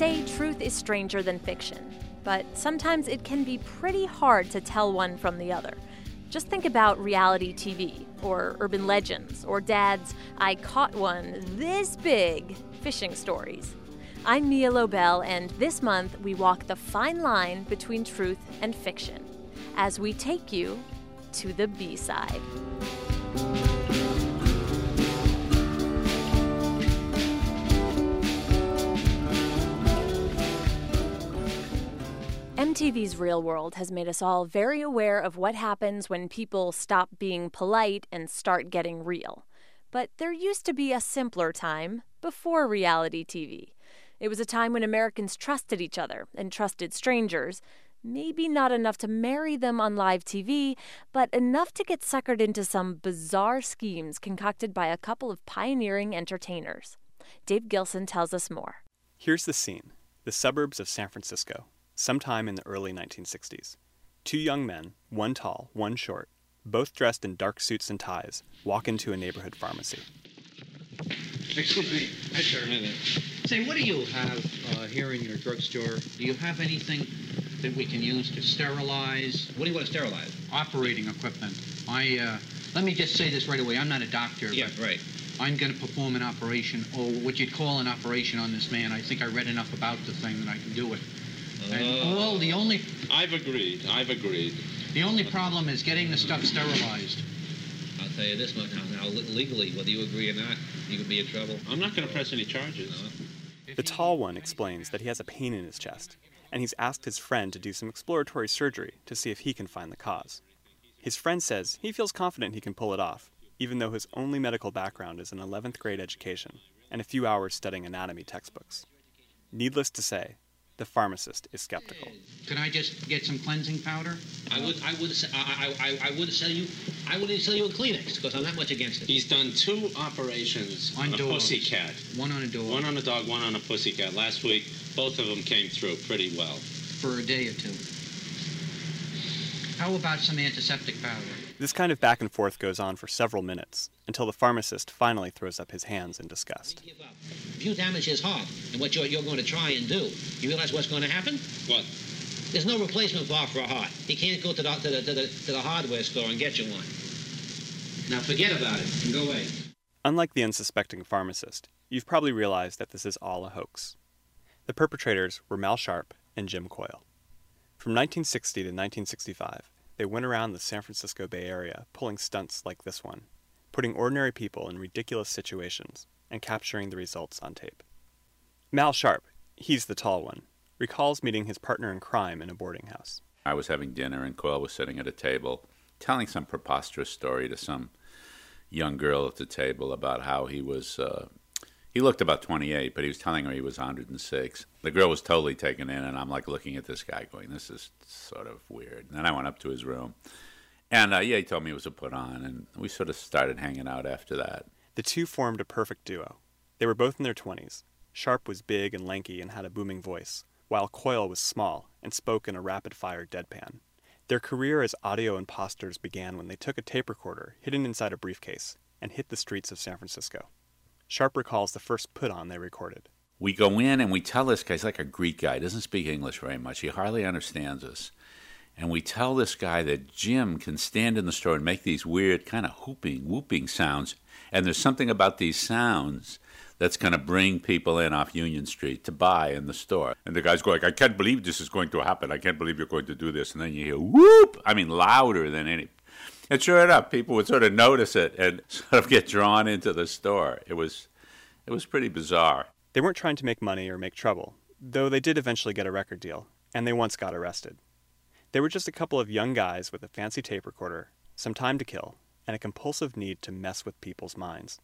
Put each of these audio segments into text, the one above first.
say truth is stranger than fiction, but sometimes it can be pretty hard to tell one from the other. Just think about reality TV, or urban legends, or dad's I caught one this big fishing stories. I'm Mia Lobel, and this month we walk the fine line between truth and fiction as we take you to the B side. MTV's Real World has made us all very aware of what happens when people stop being polite and start getting real. But there used to be a simpler time before reality TV. It was a time when Americans trusted each other and trusted strangers. Maybe not enough to marry them on live TV, but enough to get suckered into some bizarre schemes concocted by a couple of pioneering entertainers. Dave Gilson tells us more. Here's the scene the suburbs of San Francisco, sometime in the early 1960s. Two young men, one tall, one short, both dressed in dark suits and ties, walk into a neighborhood pharmacy. Excuse me, Mr. Minute. Say, what do you have uh, here in your drugstore? Do you have anything that we can use to sterilize? What do you want to sterilize? Operating equipment. I, uh, let me just say this right away. I'm not a doctor. Yeah, right. I'm going to perform an operation, or what you'd call an operation on this man. I think I read enough about the thing that I can do it. And mm. all the only I've agreed. I've agreed. the only problem is getting the stuff sterilized. I'll tell you this much now, now legally, whether you agree or not, you could be in trouble. I'm not going to press any charges. The tall one explains that he has a pain in his chest, and he's asked his friend to do some exploratory surgery to see if he can find the cause. His friend says he feels confident he can pull it off, even though his only medical background is an 11th grade education and a few hours studying anatomy textbooks. Needless to say, the pharmacist is skeptical. Can I just get some cleansing powder? I would, I would, I, I, I would sell you, I wouldn't sell you a Kleenex because I'm not much against it. He's done two operations On on, a dogs. pussycat. One on a door One on a dog, one on a pussycat. Last week, both of them came through pretty well. for a day or two. How about some antiseptic powder? This kind of back and forth goes on for several minutes until the pharmacist finally throws up his hands in disgust. Give up. If you damage his heart and what you're, you're going to try and do, you realize what's going to happen? What? There's no replacement bar for a heart. He can't go to the, to the, to the, to the hardware store and get you one. Now forget about it and go away. Unlike the unsuspecting pharmacist, you've probably realized that this is all a hoax. The perpetrators were Mal Sharp and Jim Coyle. From 1960 to 1965, they went around the San Francisco Bay Area pulling stunts like this one, putting ordinary people in ridiculous situations and capturing the results on tape. Mal Sharp, he's the tall one, recalls meeting his partner in crime in a boarding house. I was having dinner, and Coyle was sitting at a table telling some preposterous story to some young girl at the table about how he was. Uh, he looked about 28, but he was telling her he was 106. The girl was totally taken in, and I'm like looking at this guy going, This is sort of weird. And then I went up to his room. And uh, yeah, he told me it was a put on, and we sort of started hanging out after that. The two formed a perfect duo. They were both in their 20s. Sharp was big and lanky and had a booming voice, while Coyle was small and spoke in a rapid fire deadpan. Their career as audio imposters began when they took a tape recorder hidden inside a briefcase and hit the streets of San Francisco. Sharp recalls the first put on they recorded. we go in and we tell this guy, he's like a Greek guy, doesn't speak English very much. He hardly understands us. And we tell this guy that Jim can stand in the store and make these weird kind of whooping, whooping sounds. And there's something about these sounds that's going to bring people in off Union Street to buy in the store. And the guy's going, I can't believe this is going to happen. I can't believe you're going to do this. And then you hear whoop, I mean, louder than any. And sure enough, people would sort of notice it and sort of get drawn into the store. It was, it was pretty bizarre. They weren't trying to make money or make trouble, though they did eventually get a record deal, and they once got arrested. They were just a couple of young guys with a fancy tape recorder, some time to kill, and a compulsive need to mess with people's minds.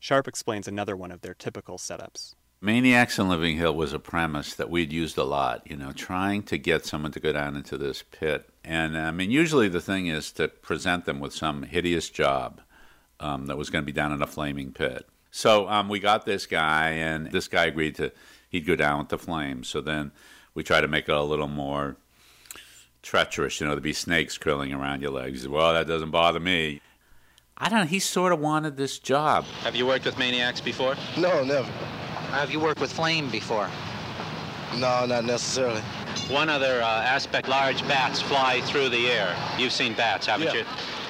Sharp explains another one of their typical setups. Maniacs in Living Hill was a premise that we'd used a lot, you know, trying to get someone to go down into this pit. And I mean, usually the thing is to present them with some hideous job um, that was going to be down in a flaming pit. So um, we got this guy, and this guy agreed to, he'd go down with the flames. So then we tried to make it a little more treacherous, you know, there'd be snakes curling around your legs. He said, well, that doesn't bother me. I don't know, he sort of wanted this job. Have you worked with maniacs before? No, never. Have you worked with flame before? No, not necessarily. One other uh, aspect, large bats fly through the air. You've seen bats, haven't Yeah. you?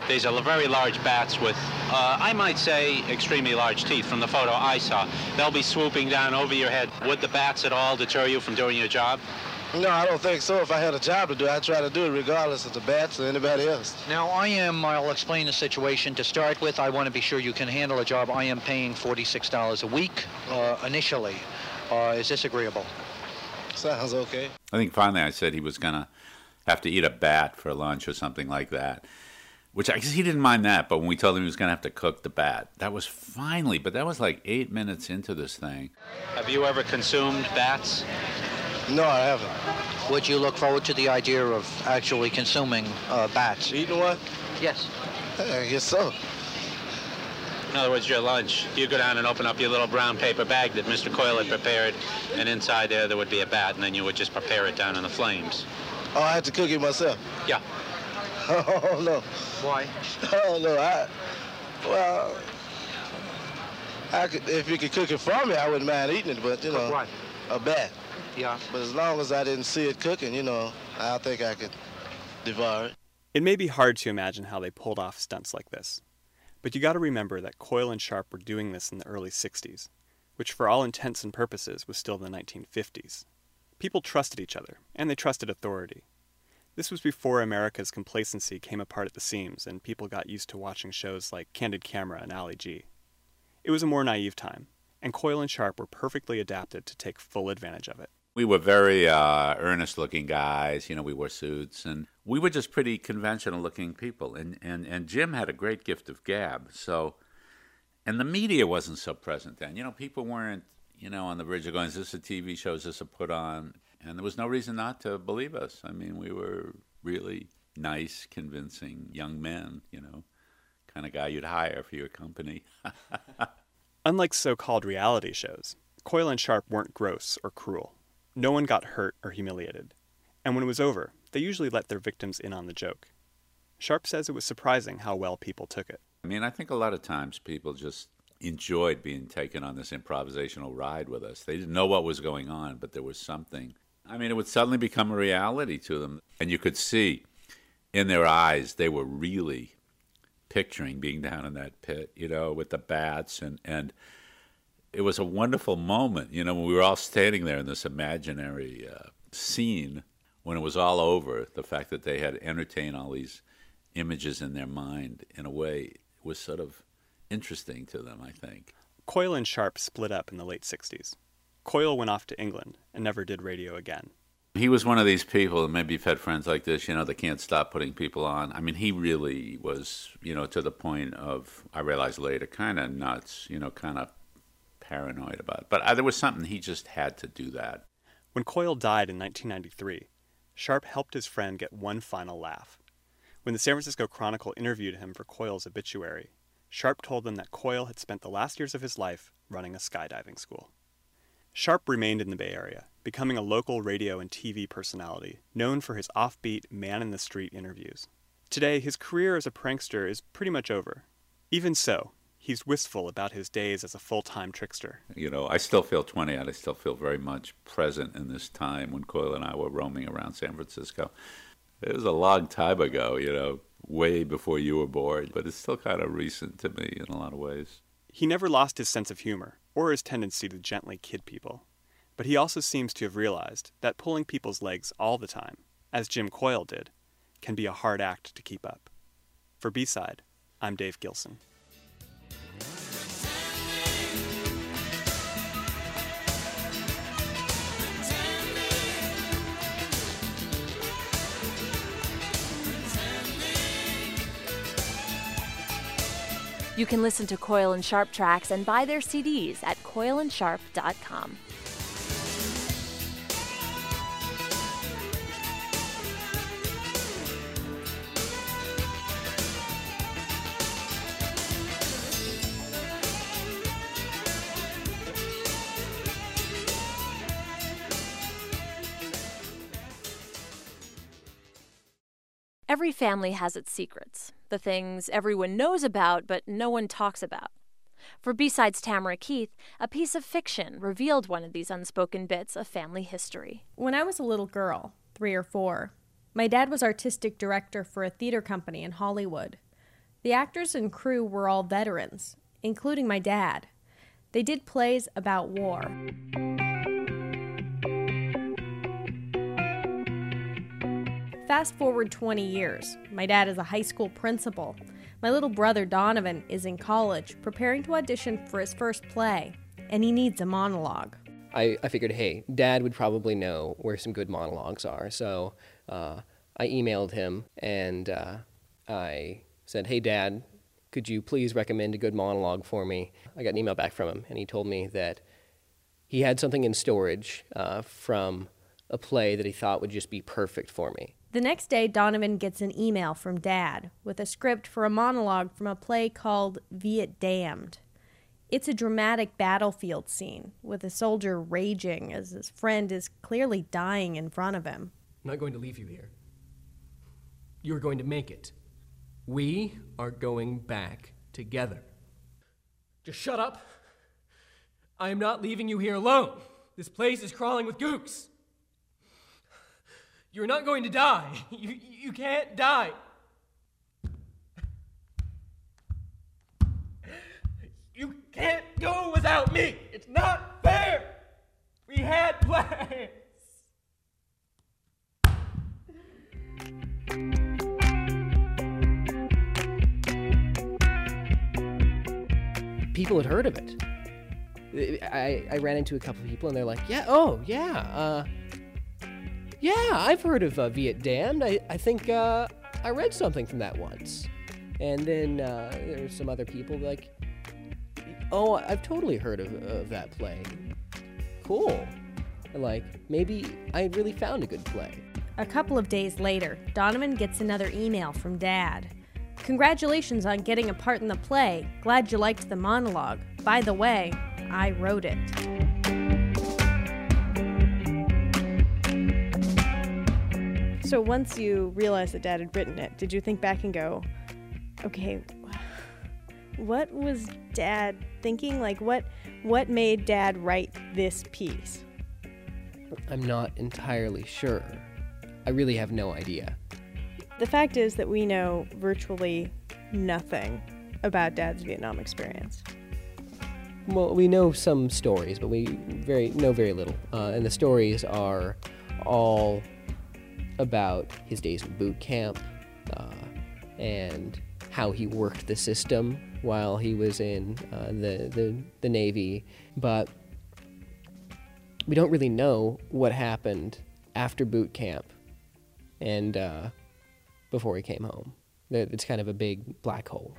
These are very large bats with, uh, I might say, extremely large teeth from the photo I saw. They'll be swooping down over your head. Would the bats at all deter you from doing your job? No, I don't think so. If I had a job to do, I'd try to do it regardless of the bats or anybody else. Now, I am, I'll explain the situation. To start with, I want to be sure you can handle a job. I am paying $46 a week uh, initially. Uh, is this agreeable? Sounds okay. I think finally I said he was going to have to eat a bat for lunch or something like that. Which I guess he didn't mind that, but when we told him he was going to have to cook the bat, that was finally, but that was like eight minutes into this thing. Have you ever consumed bats? No, I haven't. Would you look forward to the idea of actually consuming uh, bats? Eating one? Yes. I guess so. In other words, your lunch. You go down and open up your little brown paper bag that Mr. Coyle had prepared, and inside there there would be a bat, and then you would just prepare it down in the flames. Oh, I had to cook it myself. Yeah. Oh, no. Why? Oh, no. I, well, I could, if you could cook it for me, I wouldn't mind eating it, but, you know, what? a bat. Yeah. But as long as I didn't see it cooking, you know, I think I could devour it. It may be hard to imagine how they pulled off stunts like this, but you got to remember that Coyle and Sharp were doing this in the early 60s, which for all intents and purposes was still the 1950s. People trusted each other, and they trusted authority. This was before America's complacency came apart at the seams and people got used to watching shows like Candid Camera and Ali G. It was a more naive time, and Coyle and Sharp were perfectly adapted to take full advantage of it. We were very uh, earnest looking guys, you know, we wore suits, and we were just pretty conventional looking people. And, and, and Jim had a great gift of gab. So, and the media wasn't so present then. You know, people weren't, you know, on the bridge of going, is this a TV show? Is this a put on? And there was no reason not to believe us. I mean, we were really nice, convincing young men, you know, kind of guy you'd hire for your company. Unlike so called reality shows, Coyle and Sharp weren't gross or cruel. No one got hurt or humiliated. And when it was over, they usually let their victims in on the joke. Sharp says it was surprising how well people took it. I mean, I think a lot of times people just enjoyed being taken on this improvisational ride with us. They didn't know what was going on, but there was something. I mean, it would suddenly become a reality to them. And you could see in their eyes they were really picturing being down in that pit, you know, with the bats. And, and it was a wonderful moment, you know, when we were all standing there in this imaginary uh, scene when it was all over. The fact that they had entertained all these images in their mind in a way was sort of interesting to them, I think. Coyle and Sharp split up in the late 60s. Coyle went off to England and never did radio again. He was one of these people, and maybe you've had friends like this, you know, that can't stop putting people on. I mean, he really was, you know, to the point of, I realized later, kind of nuts, you know, kind of paranoid about. But uh, there was something, he just had to do that. When Coyle died in 1993, Sharp helped his friend get one final laugh. When the San Francisco Chronicle interviewed him for Coyle's obituary, Sharp told them that Coyle had spent the last years of his life running a skydiving school. Sharp remained in the Bay Area, becoming a local radio and TV personality known for his offbeat, man in the street interviews. Today, his career as a prankster is pretty much over. Even so, he's wistful about his days as a full time trickster. You know, I still feel 20, and I still feel very much present in this time when Coyle and I were roaming around San Francisco. It was a long time ago, you know, way before you were born, but it's still kind of recent to me in a lot of ways. He never lost his sense of humor or his tendency to gently kid people. But he also seems to have realized that pulling people's legs all the time, as Jim Coyle did, can be a hard act to keep up. For B Side, I'm Dave Gilson. You can listen to Coyle and Sharp tracks and buy their CDs at coyleandsharp.com. Every family has its secrets, the things everyone knows about but no one talks about. For B-Sides Tamara Keith, a piece of fiction revealed one of these unspoken bits of family history. When I was a little girl, three or four, my dad was artistic director for a theater company in Hollywood. The actors and crew were all veterans, including my dad. They did plays about war. Fast forward 20 years. My dad is a high school principal. My little brother Donovan is in college, preparing to audition for his first play, and he needs a monologue. I, I figured, hey, dad would probably know where some good monologues are. So uh, I emailed him and uh, I said, hey, dad, could you please recommend a good monologue for me? I got an email back from him, and he told me that he had something in storage uh, from a play that he thought would just be perfect for me. The next day, Donovan gets an email from Dad with a script for a monologue from a play called Viet Damned. It's a dramatic battlefield scene with a soldier raging as his friend is clearly dying in front of him. I'm not going to leave you here. You're going to make it. We are going back together. Just shut up. I am not leaving you here alone. This place is crawling with gooks. You're not going to die. You, you can't die. You can't go without me. It's not fair. We had plans. People had heard of it. I, I ran into a couple of people and they're like, yeah, oh, yeah, uh, yeah, I've heard of uh, Viet Damned. I, I think uh, I read something from that once. And then uh, there's some other people like, oh, I've totally heard of, of that play. Cool. Like, maybe I really found a good play. A couple of days later, Donovan gets another email from Dad. Congratulations on getting a part in the play. Glad you liked the monologue. By the way, I wrote it. So once you realized that Dad had written it, did you think back and go, okay, what was Dad thinking? Like, what what made Dad write this piece? I'm not entirely sure. I really have no idea. The fact is that we know virtually nothing about Dad's Vietnam experience. Well, we know some stories, but we very know very little. Uh, and the stories are all about his days in boot camp uh, and how he worked the system while he was in uh, the, the, the Navy. But we don't really know what happened after boot camp and uh, before he came home. It's kind of a big black hole.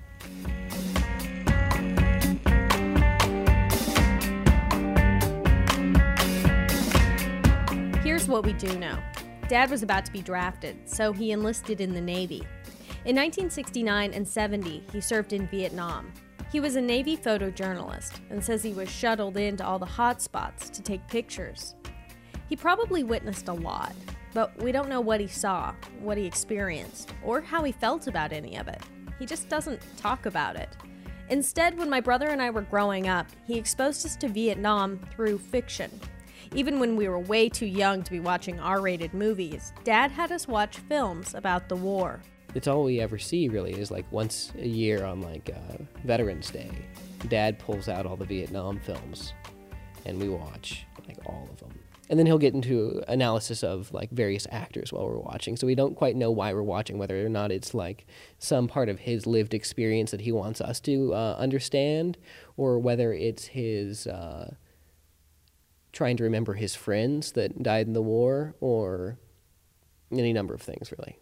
Here's what we do know Dad was about to be drafted, so he enlisted in the Navy. In 1969 and 70, he served in Vietnam. He was a Navy photojournalist and says he was shuttled into all the hot spots to take pictures. He probably witnessed a lot, but we don't know what he saw, what he experienced, or how he felt about any of it. He just doesn't talk about it. Instead, when my brother and I were growing up, he exposed us to Vietnam through fiction even when we were way too young to be watching R rated movies, Dad had us watch films about the war. It's all we ever see, really, is like once a year on like uh, Veterans Day. Dad pulls out all the Vietnam films and we watch like all of them. And then he'll get into analysis of like various actors while we're watching. So we don't quite know why we're watching, whether or not it's like some part of his lived experience that he wants us to uh, understand, or whether it's his uh, trying to remember his friends that died in the war or any number of things, really.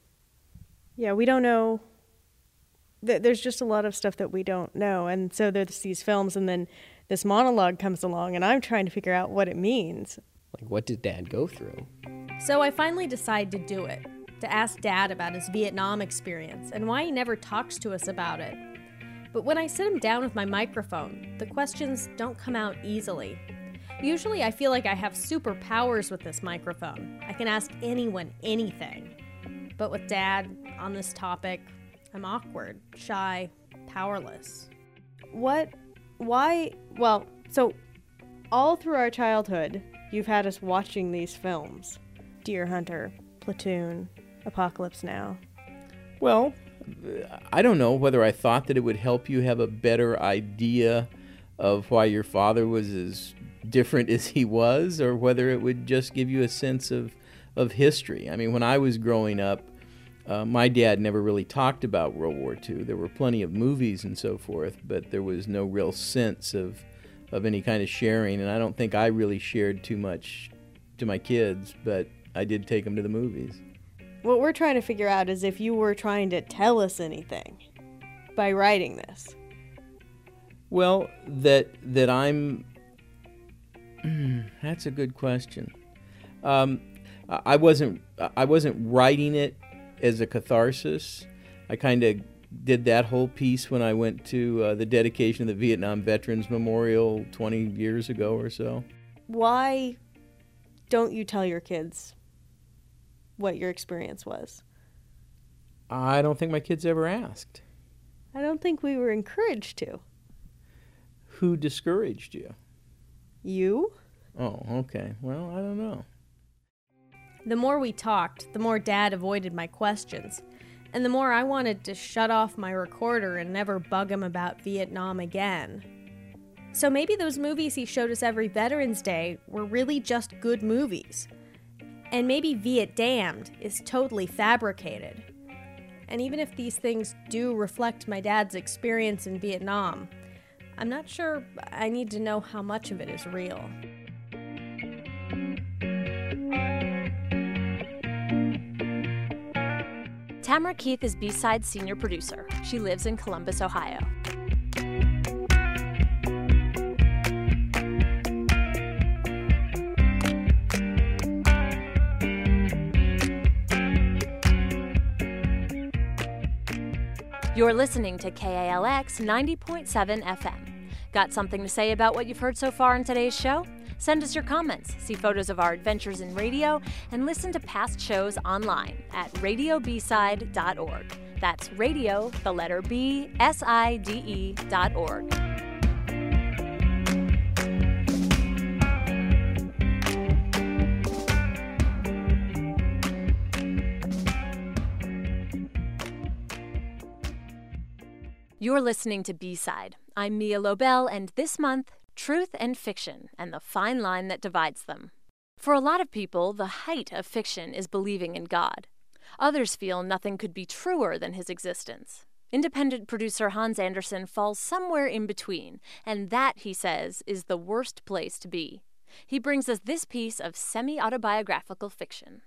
Yeah, we don't know. There's just a lot of stuff that we don't know. And so there's these films, and then this monologue comes along, and I'm trying to figure out what it means. Like, what did dad go through? So I finally decide to do it, to ask dad about his Vietnam experience and why he never talks to us about it. But when I sit him down with my microphone, the questions don't come out easily. Usually, I feel like I have superpowers with this microphone. I can ask anyone anything. But with Dad on this topic, I'm awkward, shy, powerless. What Why? Well, so all through our childhood, you've had us watching these films Deer Hunter, Platoon, Apocalypse Now. Well, I don't know whether I thought that it would help you have a better idea of why your father was as different as he was, or whether it would just give you a sense of, of history. I mean, when I was growing up, uh, my dad never really talked about World War II. There were plenty of movies and so forth, but there was no real sense of, of any kind of sharing. And I don't think I really shared too much to my kids, but I did take them to the movies. What we're trying to figure out is if you were trying to tell us anything by writing this. Well, that that I'm. That's a good question. Um, I wasn't I wasn't writing it as a catharsis. I kind of did that whole piece when I went to uh, the dedication of the Vietnam Veterans Memorial 20 years ago or so. Why don't you tell your kids what your experience was? I don't think my kids ever asked. I don't think we were encouraged to. Who discouraged you? You? Oh, okay. Well, I don't know. The more we talked, the more Dad avoided my questions, and the more I wanted to shut off my recorder and never bug him about Vietnam again. So maybe those movies he showed us every Veterans Day were really just good movies. And maybe Viet Damned is totally fabricated. And even if these things do reflect my dad's experience in Vietnam, I'm not sure I need to know how much of it is real. Tamara Keith is B-Side senior producer. She lives in Columbus, Ohio. You're listening to KALX 90.7 FM. Got something to say about what you've heard so far in today's show? Send us your comments, see photos of our adventures in radio, and listen to past shows online at radiobside.org. That's radio, the letter B, S I D E dot org. You're listening to B Side. I'm Mia Lobel, and this month, truth and fiction and the fine line that divides them. For a lot of people, the height of fiction is believing in God. Others feel nothing could be truer than his existence. Independent producer Hans Anderson falls somewhere in between, and that, he says, is the worst place to be. He brings us this piece of semi autobiographical fiction.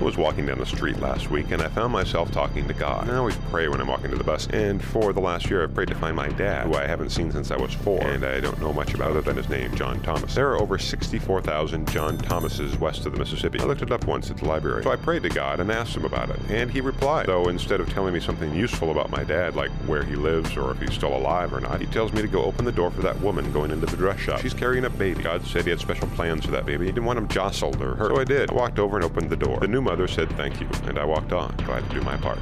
I was walking down the street last week and I found myself talking to God. I always pray when I'm walking to the bus, and for the last year I've prayed to find my dad, who I haven't seen since I was four, and I don't know much about other than his name, John Thomas. There are over 64,000 John Thomases west of the Mississippi. I looked it up once at the library. So I prayed to God and asked him about it, and he replied. Though instead of telling me something useful about my dad, like where he lives or if he's still alive or not, he tells me to go open the door for that woman going into the dress shop. She's carrying a baby. God said he had special plans for that baby. He didn't want him jostled or hurt. So I did. I walked over and opened the door. The new mother said thank you and I walked on, glad to do my part.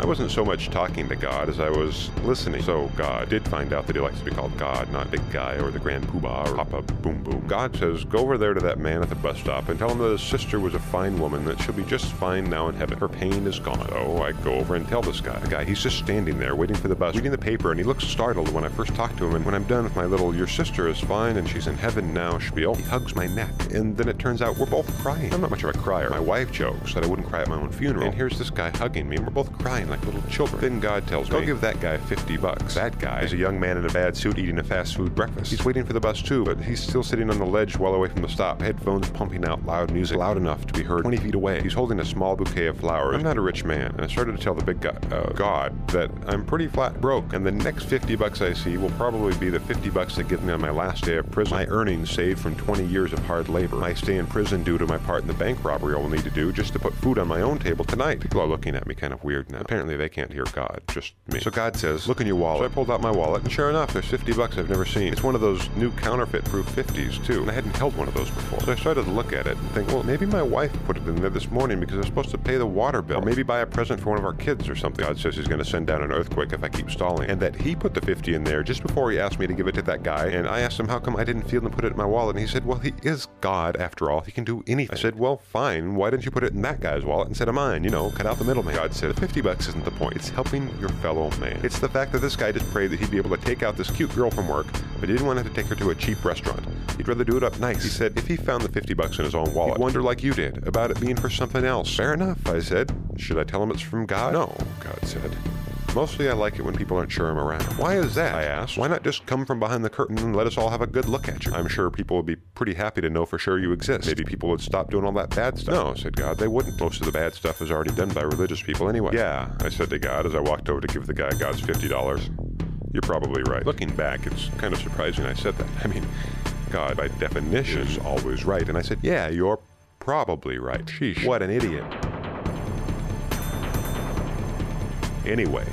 I wasn't so much talking to God as I was listening. So God did find out that he likes to be called God, not Big Guy or the Grand Poobah or Papa Boom Boom. God says, go over there to that man at the bus stop and tell him that his sister was a fine woman, that she'll be just fine now in heaven. Her pain is gone. So I go over and tell this guy. The guy, he's just standing there waiting for the bus, reading the paper, and he looks startled when I first talk to him. And when I'm done with my little, your sister is fine and she's in heaven now spiel, he hugs my neck. And then it turns out we're both crying. I'm not much of a crier. My wife jokes that I wouldn't cry at my own funeral. And here's this guy hugging me, and we're both crying like little children. Then God tells me, go give that guy 50 bucks. That guy is a young man in a bad suit eating a fast food breakfast. He's waiting for the bus too, but he's still sitting on the ledge well away from the stop, headphones pumping out loud music, loud enough to be heard 20 feet away. He's holding a small bouquet of flowers. I'm not a rich man, and I started to tell the big guy, uh, God that I'm pretty flat broke, and the next 50 bucks I see will probably be the 50 bucks they give me on my last day of prison. My earnings saved from 20 years of hard labor. My stay in prison due to my part in the bank robbery I will need to do just to put food on my own table tonight. People are looking at me kind of weird now. Apparently apparently they can't hear God, just me. So God says, look in your wallet. So I pulled out my wallet, and sure enough, there's 50 bucks I've never seen. It's one of those new counterfeit-proof 50s, too, and I hadn't held one of those before. So I started to look at it and think, well, maybe my wife put it in there this morning because I was supposed to pay the water bill, or maybe buy a present for one of our kids or something. God says he's going to send down an earthquake if I keep stalling, and that he put the 50 in there just before he asked me to give it to that guy, and I asked him how come I didn't feel to put it in my wallet, and he said, well, he is God after all. He can do anything. I said, well, fine. Why didn't you put it in that guy's wallet instead of mine? You know, cut out the middleman. God said, the 50 bucks isn't the point. It's helping your fellow man. It's the fact that this guy just prayed that he'd be able to take out this cute girl from work, but he didn't want to take her to a cheap restaurant. He'd rather do it up nice. He said, if he found the 50 bucks in his own wallet, he'd wonder like you did about it being for something else. Fair enough, I said. Should I tell him it's from God? No, God said. Mostly I like it when people aren't sure I'm around. Why is that? I asked. Why not just come from behind the curtain and let us all have a good look at you? I'm sure people would be pretty happy to know for sure you exist. Maybe people would stop doing all that bad stuff. No, said God, they wouldn't. Most of the bad stuff is already done by religious people anyway. Yeah, I said to God as I walked over to give the guy God's $50. You're probably right. Looking back, it's kind of surprising I said that. I mean, God, by definition, is always right. And I said, yeah, you're probably right. Sheesh, what an idiot. Anyway,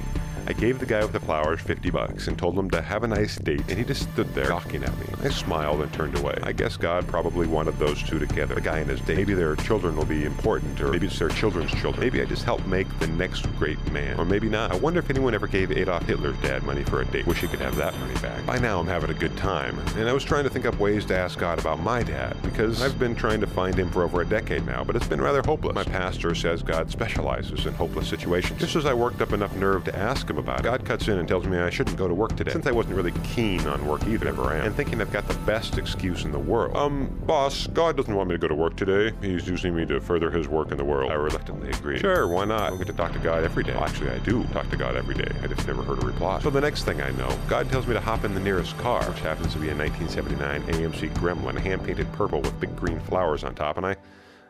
I gave the guy with the flowers 50 bucks and told him to have a nice date, and he just stood there gawking at me. I smiled and turned away. I guess God probably wanted those two together, the guy and his date. Maybe their children will be important, or maybe it's their children's children. Maybe I just helped make the next great man, or maybe not. I wonder if anyone ever gave Adolf Hitler's dad money for a date. Wish he could have that money back. By now, I'm having a good time, and I was trying to think up ways to ask God about my dad, because I've been trying to find him for over a decade now, but it's been rather hopeless. My pastor says God specializes in hopeless situations. Just as I worked up enough nerve to ask him about it, God cuts in and tells me I shouldn't go to work today, since I wasn't really keen on work either, never am, and thinking I've got the best excuse in the world. Um, boss, God doesn't want me to go to work today. He's using me to further his work in the world. I reluctantly agree. Sure, why not? I don't get to talk to God every day. Well, actually, I do talk to God every day. I just never heard a reply. So the next thing I know, God tells me to hop in the nearest car, which happens to be a 1979 AMC Gremlin, hand-painted purple with big green flowers on top, and I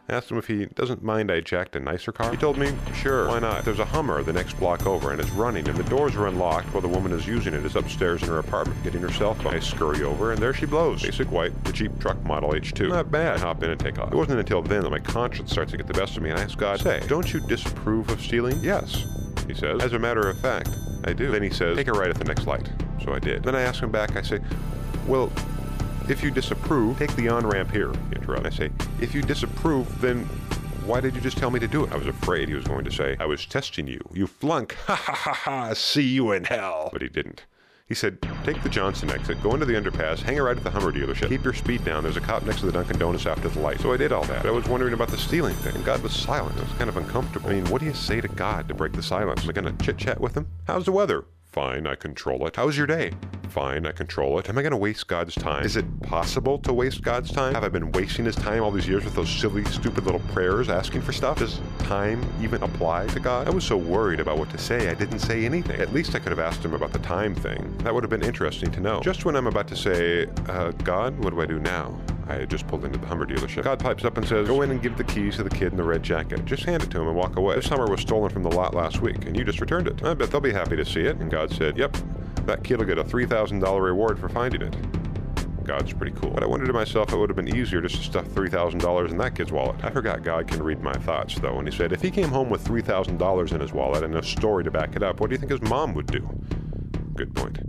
asked him if he doesn't mind I jacked a nicer car. He told me, sure, why not? There's a Hummer the next block over, and it's running, and the doors are unlocked while the woman is using it is upstairs in her apartment getting her cell phone. I scurry over, and there she blows. Basic white, the Jeep truck model H2. Not bad. I hop in and take off. It wasn't until then that my conscience starts to get the best of me, and I ask God, say, don't you disapprove of stealing? Yes, he says. As a matter of fact, I do. Then he says, take a right at the next light. So I did. Then I ask him back, I say, well, if you disapprove, take the on-ramp here, he interrupts. I say, if you disapprove, then why did you just tell me to do it? I was afraid he was going to say, I was testing you. You flunk. Ha ha ha ha. See you in hell. But he didn't. He said, take the Johnson exit, go into the underpass, hang a right at the Hummer dealership, keep your speed down. There's a cop next to the Dunkin' Donuts after the light. So I did all that. But I was wondering about the stealing thing, and God was silent. It was kind of uncomfortable. I mean, what do you say to God to break the silence? Am I going to chit-chat with him? How's the weather? Fine, I control it. How's your day? Fine, I control it. Am I going to waste God's time? Is it possible to waste God's time? Have I been wasting his time all these years with those silly, stupid little prayers asking for stuff? Does time even apply to God? I was so worried about what to say, I didn't say anything. At least I could have asked him about the time thing. That would have been interesting to know. Just when I'm about to say, uh, God, what do I do now? I had just pulled into the Hummer dealership. God pipes up and says, Go in and give the keys to the kid in the red jacket. Just hand it to him and walk away. This Hummer was stolen from the lot last week, and you just returned it. I bet they'll be happy to see it. And God said, Yep, that kid will get a $3,000 reward for finding it. God's pretty cool. But I wondered to myself, it would have been easier just to stuff $3,000 in that kid's wallet. I forgot God can read my thoughts, though, and he said, if he came home with $3,000 in his wallet and a story to back it up, what do you think his mom would do? Good point.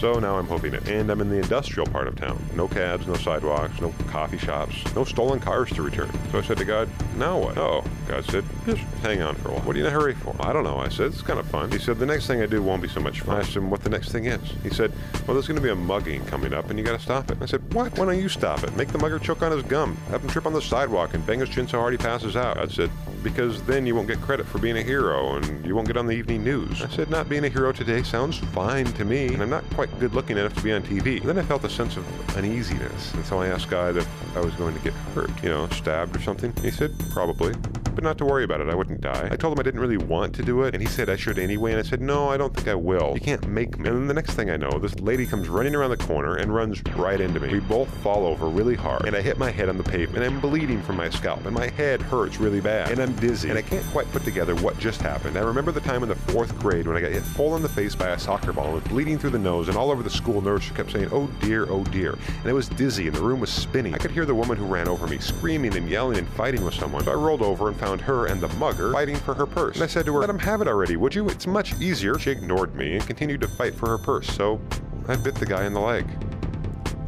So now I'm hoping it. And I'm in the industrial part of town. No cabs, no sidewalks, no coffee shops, no stolen cars to return. So I said to God, now what? Oh, God said, just hang on for a while. What are you in a hurry for? I don't know. I said, it's kind of fun. He said, the next thing I do won't be so much fun. I asked him what the next thing is. He said, well, there's going to be a mugging coming up and you got to stop it. I said, what? Why don't you stop it? Make the mugger choke on his gum. Have him trip on the sidewalk and bang his chin so hard he passes out. God said, because then you won't get credit for being a hero and you won't get on the evening news. I said, not being a hero today sounds fine to me, and I'm not quite good looking enough to be on TV. And then I felt a sense of uneasiness, and so I asked God if I was going to get hurt, you know, stabbed or something. He said, probably, but not to worry about it. I wouldn't die. I told him I didn't really want to do it, and he said I should anyway, and I said, no, I don't think I will. You can't make me. And then the next thing I know, this lady comes running around the corner and runs right into me. We both fall over really hard, and I hit my head on the pavement, and I'm bleeding from my scalp, and my head hurts really bad, and I'm dizzy, and I can't quite put together what just happened. I remember the time in the fourth grade when I got hit full in the face by a soccer ball and bleeding through the nose, and all over the school nurse kept saying, oh dear, oh dear. And I was dizzy, and the room was spinning. I could hear the woman who ran over me screaming and yelling and fighting with someone. So I rolled over and found her and the mugger fighting for her purse. And I said to her, Let him have it already, would you? It's much easier. She ignored me and continued to fight for her purse, so I bit the guy in the leg.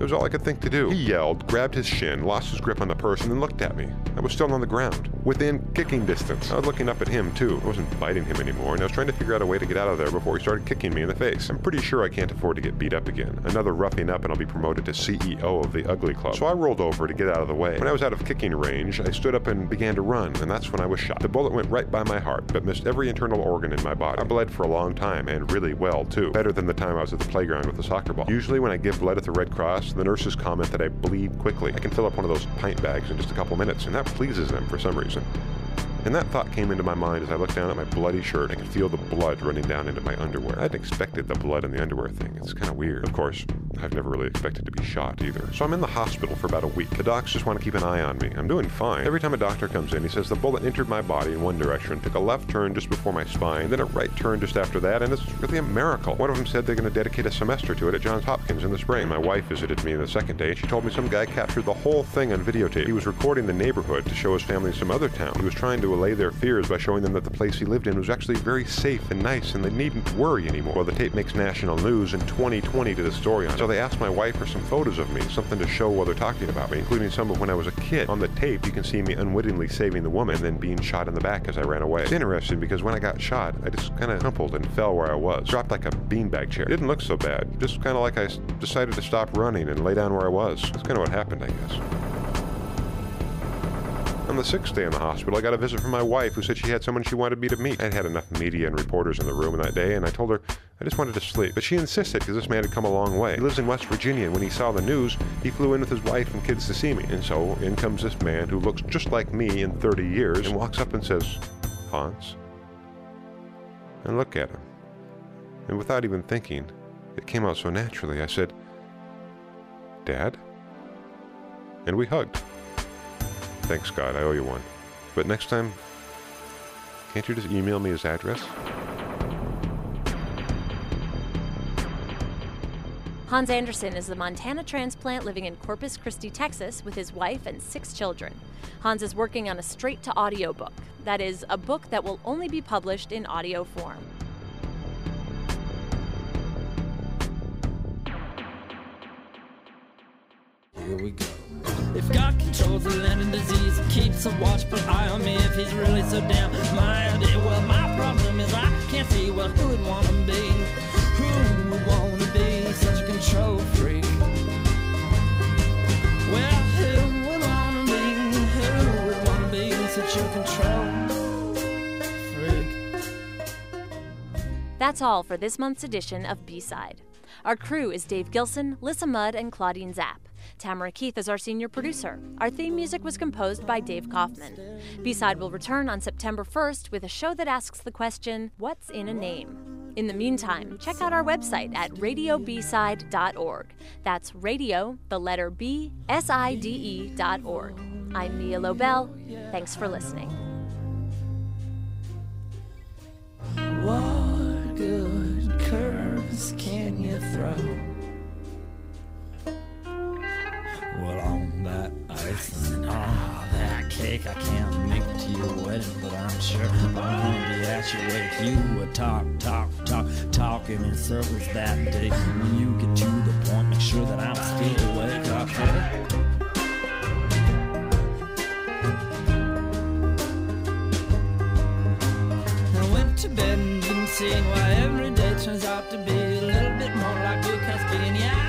It was all I could think to do. He yelled, grabbed his shin, lost his grip on the purse, and then looked at me. I was still on the ground, within kicking distance. I was looking up at him, too. I wasn't biting him anymore, and I was trying to figure out a way to get out of there before he started kicking me in the face. I'm pretty sure I can't afford to get beat up again. Another roughing up, and I'll be promoted to CEO of the Ugly Club. So I rolled over to get out of the way. When I was out of kicking range, I stood up and began to run, and that's when I was shot. The bullet went right by my heart, but missed every internal organ in my body. I bled for a long time, and really well, too. Better than the time I was at the playground with the soccer ball. Usually, when I give blood at the Red Cross, the nurses comment that I bleed quickly. I can fill up one of those pint bags in just a couple minutes, and that pleases them for some reason. And that thought came into my mind as I looked down at my bloody shirt. I could feel the blood running down into my underwear. I hadn't expected the blood in the underwear thing. It's kind of weird. Of course, I've never really expected to be shot either. So I'm in the hospital for about a week. The docs just want to keep an eye on me. I'm doing fine. Every time a doctor comes in, he says the bullet entered my body in one direction, took a left turn just before my spine, then a right turn just after that, and it's really a miracle. One of them said they're going to dedicate a semester to it at Johns Hopkins in the spring. My wife visited me the second day, and she told me some guy captured the whole thing on videotape. He was recording the neighborhood to show his family in some other town. He was trying to allay their fears by showing them that the place he lived in was actually very safe and nice and they needn't worry anymore. Well, the tape makes national news and 2020 did a story on. So they asked my wife for some photos of me, something to show while they're talking about me, including some of when I was a kid. On the tape, you can see me unwittingly saving the woman and then being shot in the back as I ran away. It's interesting because when I got shot, I just kind of crumpled and fell where I was, dropped like a beanbag chair. It didn't look so bad, just kind of like I decided to stop running and lay down where I was. That's kind of what happened, I guess. On the sixth day in the hospital, I got a visit from my wife who said she had someone she wanted me to meet. I'd had enough media and reporters in the room that day, and I told her I just wanted to sleep. But she insisted because this man had come a long way. He lives in West Virginia, and when he saw the news, he flew in with his wife and kids to see me. And so in comes this man who looks just like me in 30 years and walks up and says, Hans. And look at him. And without even thinking, it came out so naturally. I said, Dad? And we hugged. Thanks, God, I owe you one. But next time, can't you just email me his address? Hans Anderson is a Montana transplant living in Corpus Christi, Texas, with his wife and six children. Hans is working on a straight to audio book. That is, a book that will only be published in audio form. Here we go. If God controls the land and disease, keeps a watchful eye on me if he's really so damn mild. Well, my problem is I can't see well who would want to be. Who would want to be such a control freak? Well, who would want to be? Who would want to be such a control freak? That's all for this month's edition of B Side. Our crew is Dave Gilson, Lissa Mudd, and Claudine Zapp. Tamara Keith is our senior producer. Our theme music was composed by Dave Kaufman. B Side will return on September 1st with a show that asks the question What's in a name? In the meantime, check out our website at radiobside.org. That's radio, the letter B, S I D E dot org. I'm Mia Lobel. Thanks for listening. What good curves can you throw? That icing, ah, that cake I can't make to your wedding, but I'm sure I'm gonna be at your wake. You would talk, talk, talk, talking in circles that day. When you get to the point, make sure that I'm still awake, okay? I went to bed and didn't see why every day turns out to be a little bit more like Cosby. And yeah,